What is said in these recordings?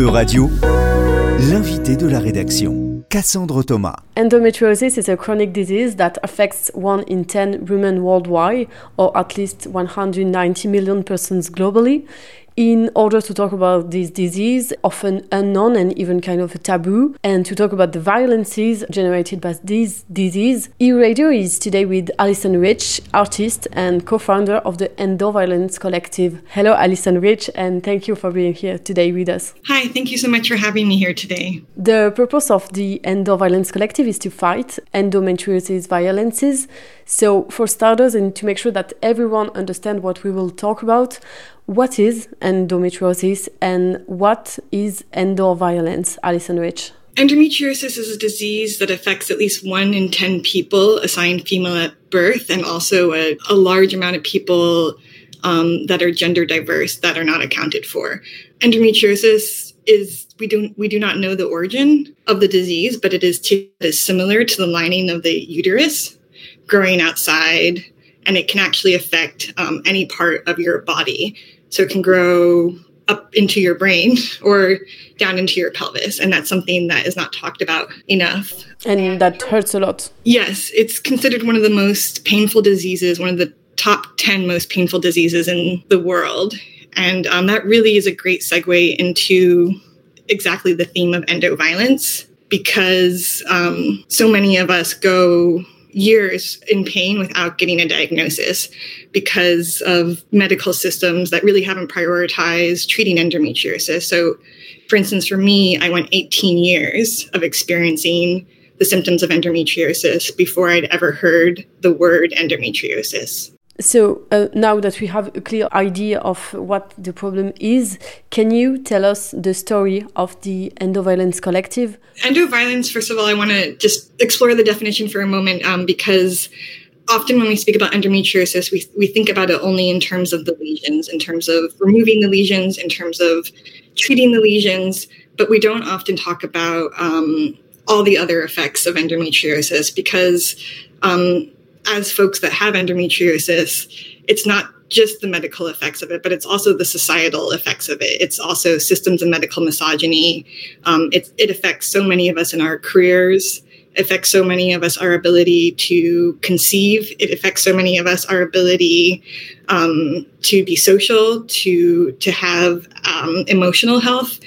E-Radio, l'invité de la rédaction, Cassandre Thomas. Endometriosis is a chronic disease that affects 1 in 10 women worldwide, or at least 190 million persons globally. In order to talk about this disease, often unknown and even kind of a taboo, and to talk about the violences generated by this disease. Euradio is today with Allison Rich, artist and co-founder of the Endoviolence Collective. Hello, Allison Rich, and thank you for being here today with us. Hi, thank you so much for having me here today. The purpose of the Endoviolence Collective is to fight endometriosis violences. So, for starters, and to make sure that everyone understands what we will talk about, what is endometriosis and what is endoviolence, Allison Rich? Endometriosis is a disease that affects at least one in 10 people assigned female at birth, and also a, a large amount of people um, that are gender diverse that are not accounted for. Endometriosis is we do we do not know the origin of the disease, but it is, t- is similar to the lining of the uterus growing outside and it can actually affect um, any part of your body. So it can grow up into your brain or down into your pelvis. And that's something that is not talked about enough. And that hurts a lot. Yes, it's considered one of the most painful diseases, one of the top 10 most painful diseases in the world. And um, that really is a great segue into exactly the theme of endo violence because um, so many of us go years in pain without getting a diagnosis because of medical systems that really haven't prioritized treating endometriosis. So, for instance, for me, I went 18 years of experiencing the symptoms of endometriosis before I'd ever heard the word endometriosis. So uh, now that we have a clear idea of what the problem is, can you tell us the story of the Endoviolence Collective? Endoviolence, first of all, I want to just explore the definition for a moment um, because often when we speak about endometriosis, we, we think about it only in terms of the lesions, in terms of removing the lesions, in terms of treating the lesions, but we don't often talk about um, all the other effects of endometriosis because um, as folks that have endometriosis, it's not just the medical effects of it, but it's also the societal effects of it. It's also systems of medical misogyny. Um, it, it affects so many of us in our careers. Affects so many of us our ability to conceive. It affects so many of us our ability um, to be social, to to have um, emotional health,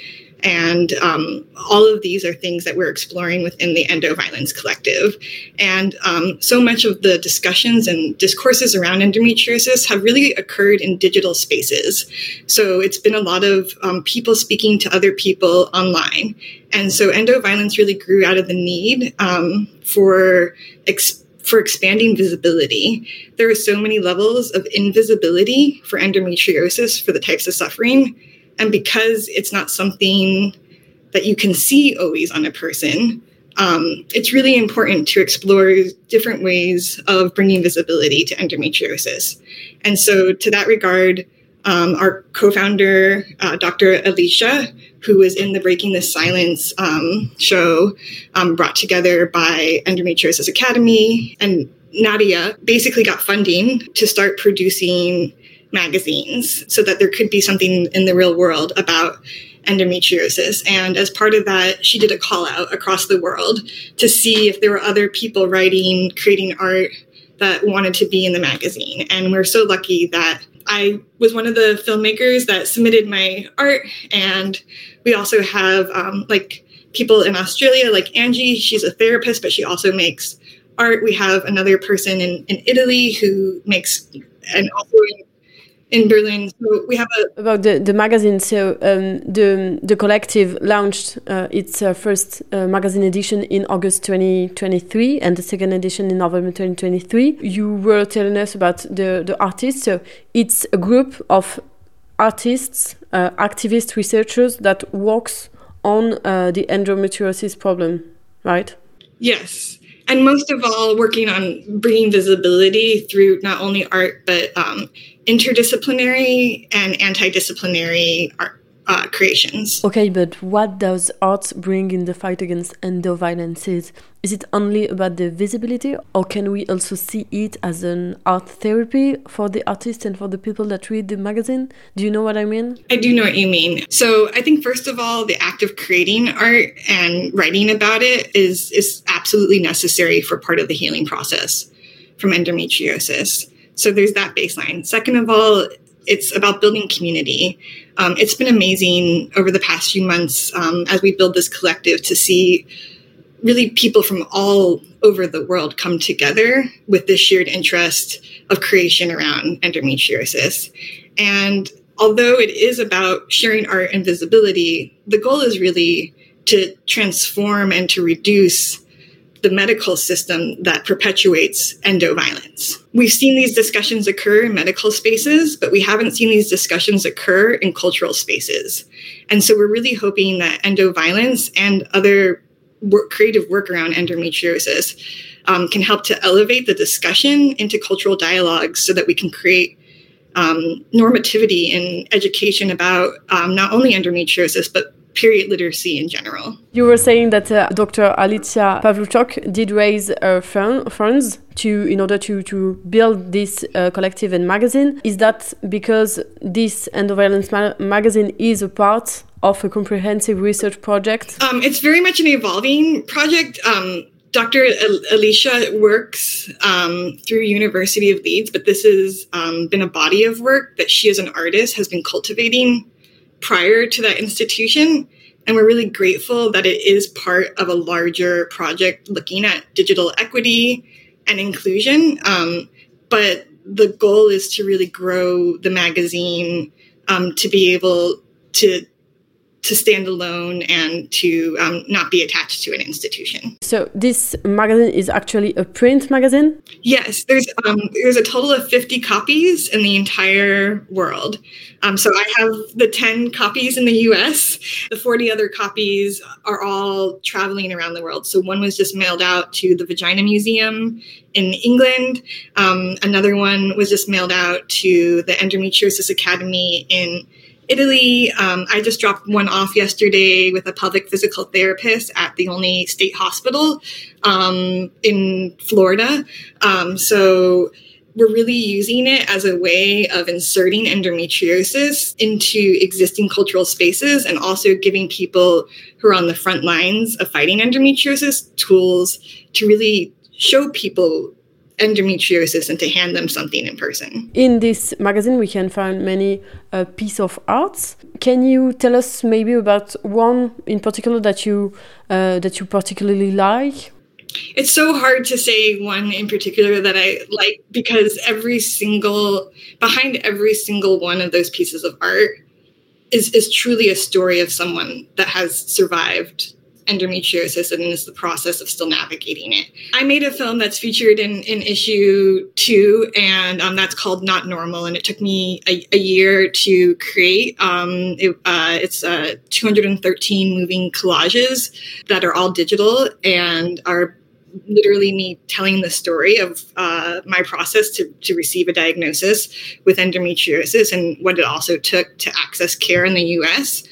and um, all of these are things that we're exploring within the Endoviolence Collective. And um, so much of the discussions and discourses around endometriosis have really occurred in digital spaces. So it's been a lot of um, people speaking to other people online. And so endoviolence really grew out of the need um, for for expanding visibility. There are so many levels of invisibility for endometriosis for the types of suffering and because it's not something that you can see always on a person, um, it's really important to explore different ways of bringing visibility to endometriosis. And so, to that regard, um, our co-founder, uh, Dr. Alicia, who was in the Breaking the Silence um, show, um, brought together by Endometriosis Academy, and Nadia basically got funding to start producing magazines so that there could be something in the real world about endometriosis. And as part of that, she did a call out across the world to see if there were other people writing, creating art that wanted to be in the magazine. And we're so lucky that I was one of the filmmakers that submitted my art. And we also have um, like people in Australia, like Angie, she's a therapist, but she also makes art. We have another person in, in Italy who makes and also in Berlin. So we have a about the, the magazine. So um, the the collective launched uh, its uh, first uh, magazine edition in August 2023 and the second edition in November 2023. You were telling us about the the artists. So it's a group of artists, uh, activists, researchers that works on uh, the endometriosis problem, right? Yes and most of all working on bringing visibility through not only art but um, interdisciplinary and anti-disciplinary art, uh, creations. Okay, but what does art bring in the fight against endoviolences? Is it only about the visibility, or can we also see it as an art therapy for the artists and for the people that read the magazine? Do you know what I mean? I do know what you mean. So I think first of all, the act of creating art and writing about it is is absolutely necessary for part of the healing process from endometriosis. So there's that baseline. Second of all, it's about building community. Um, it's been amazing over the past few months um, as we build this collective to see really people from all over the world come together with this shared interest of creation around endometriosis. And although it is about sharing art and visibility, the goal is really to transform and to reduce the medical system that perpetuates endo violence. We've seen these discussions occur in medical spaces, but we haven't seen these discussions occur in cultural spaces. And so we're really hoping that endo violence and other work, creative work around endometriosis um, can help to elevate the discussion into cultural dialogues so that we can create um, normativity in education about um, not only endometriosis, but period literacy in general. You were saying that uh, Dr. Alicia Pawluczuk did raise uh, funds to in order to to build this uh, collective and magazine. Is that because this endoviolence ma magazine is a part of a comprehensive research project? Um, it's very much an evolving project. Um, Dr. Alicia works um, through University of Leeds, but this has um, been a body of work that she, as an artist, has been cultivating prior to that institution. And we're really grateful that it is part of a larger project looking at digital equity and inclusion. Um, but the goal is to really grow the magazine um, to be able to to stand alone and to um, not be attached to an institution. So this magazine is actually a print magazine. Yes, there's um, there's a total of fifty copies in the entire world. Um, so I have the ten copies in the U.S. The forty other copies are all traveling around the world. So one was just mailed out to the Vagina Museum in England. Um, another one was just mailed out to the Endometriosis Academy in Italy. Um, I just dropped one off yesterday with a pelvic physical therapist at the only state hospital um, in Florida. Um, so we're really using it as a way of inserting endometriosis into existing cultural spaces and also giving people who are on the front lines of fighting endometriosis tools to really show people endometriosis and to hand them something in person. In this magazine, we can find many uh, pieces of arts. Can you tell us maybe about one in particular that you uh, that you particularly like? It's so hard to say one in particular that I like because every single behind every single one of those pieces of art is is truly a story of someone that has survived endometriosis and is the process of still navigating it. I made a film that's featured in, in issue two, and um, that's called Not Normal, and it took me a, a year to create. Um, it, uh, it's uh, 213 moving collages that are all digital and are literally me telling the story of uh, my process to, to receive a diagnosis with endometriosis and what it also took to access care in the US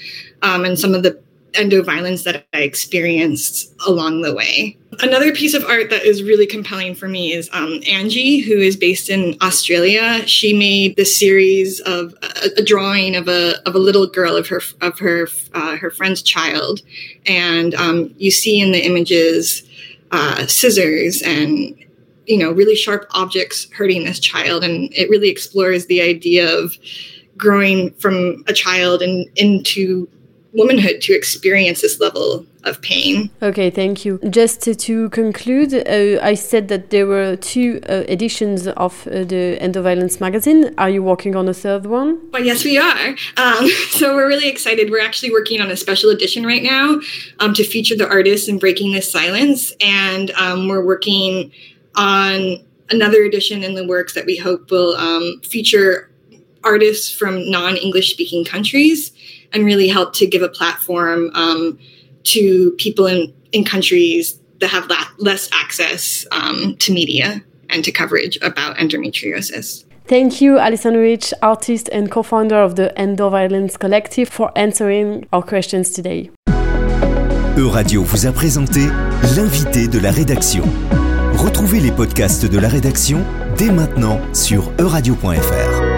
um, and some of the endoviolence that I experienced along the way. Another piece of art that is really compelling for me is um, Angie, who is based in Australia. She made this series of a, a, drawing of a of a little girl of her of her uh, her friend's child, and um, you see in the images uh, scissors and you know really sharp objects hurting this child, and it really explores the idea of growing from a child and into womanhood to experience this level of pain. Okay, thank you. Just to, to conclude, uh, I said that there were two uh, editions of uh, the Endoviolence magazine. Are you working on a third one? Well, yes, we are. Um, so we're really excited. We're actually working on a special edition right now um, to feature the artists in Breaking This Silence. And um, we're working on another edition in the works that we hope will um, feature artists from non English speaking countries and really help to give a platform um, to people in, in countries that have la- less access um, to media and to coverage about endometriosis. Thank you, Alison Rich, artist and co-founder of the End of Violence Collective, for answering our questions today. Euradio vous a présenté l'invité de la rédaction. Retrouvez les podcasts de la rédaction dès maintenant sur euradio.fr.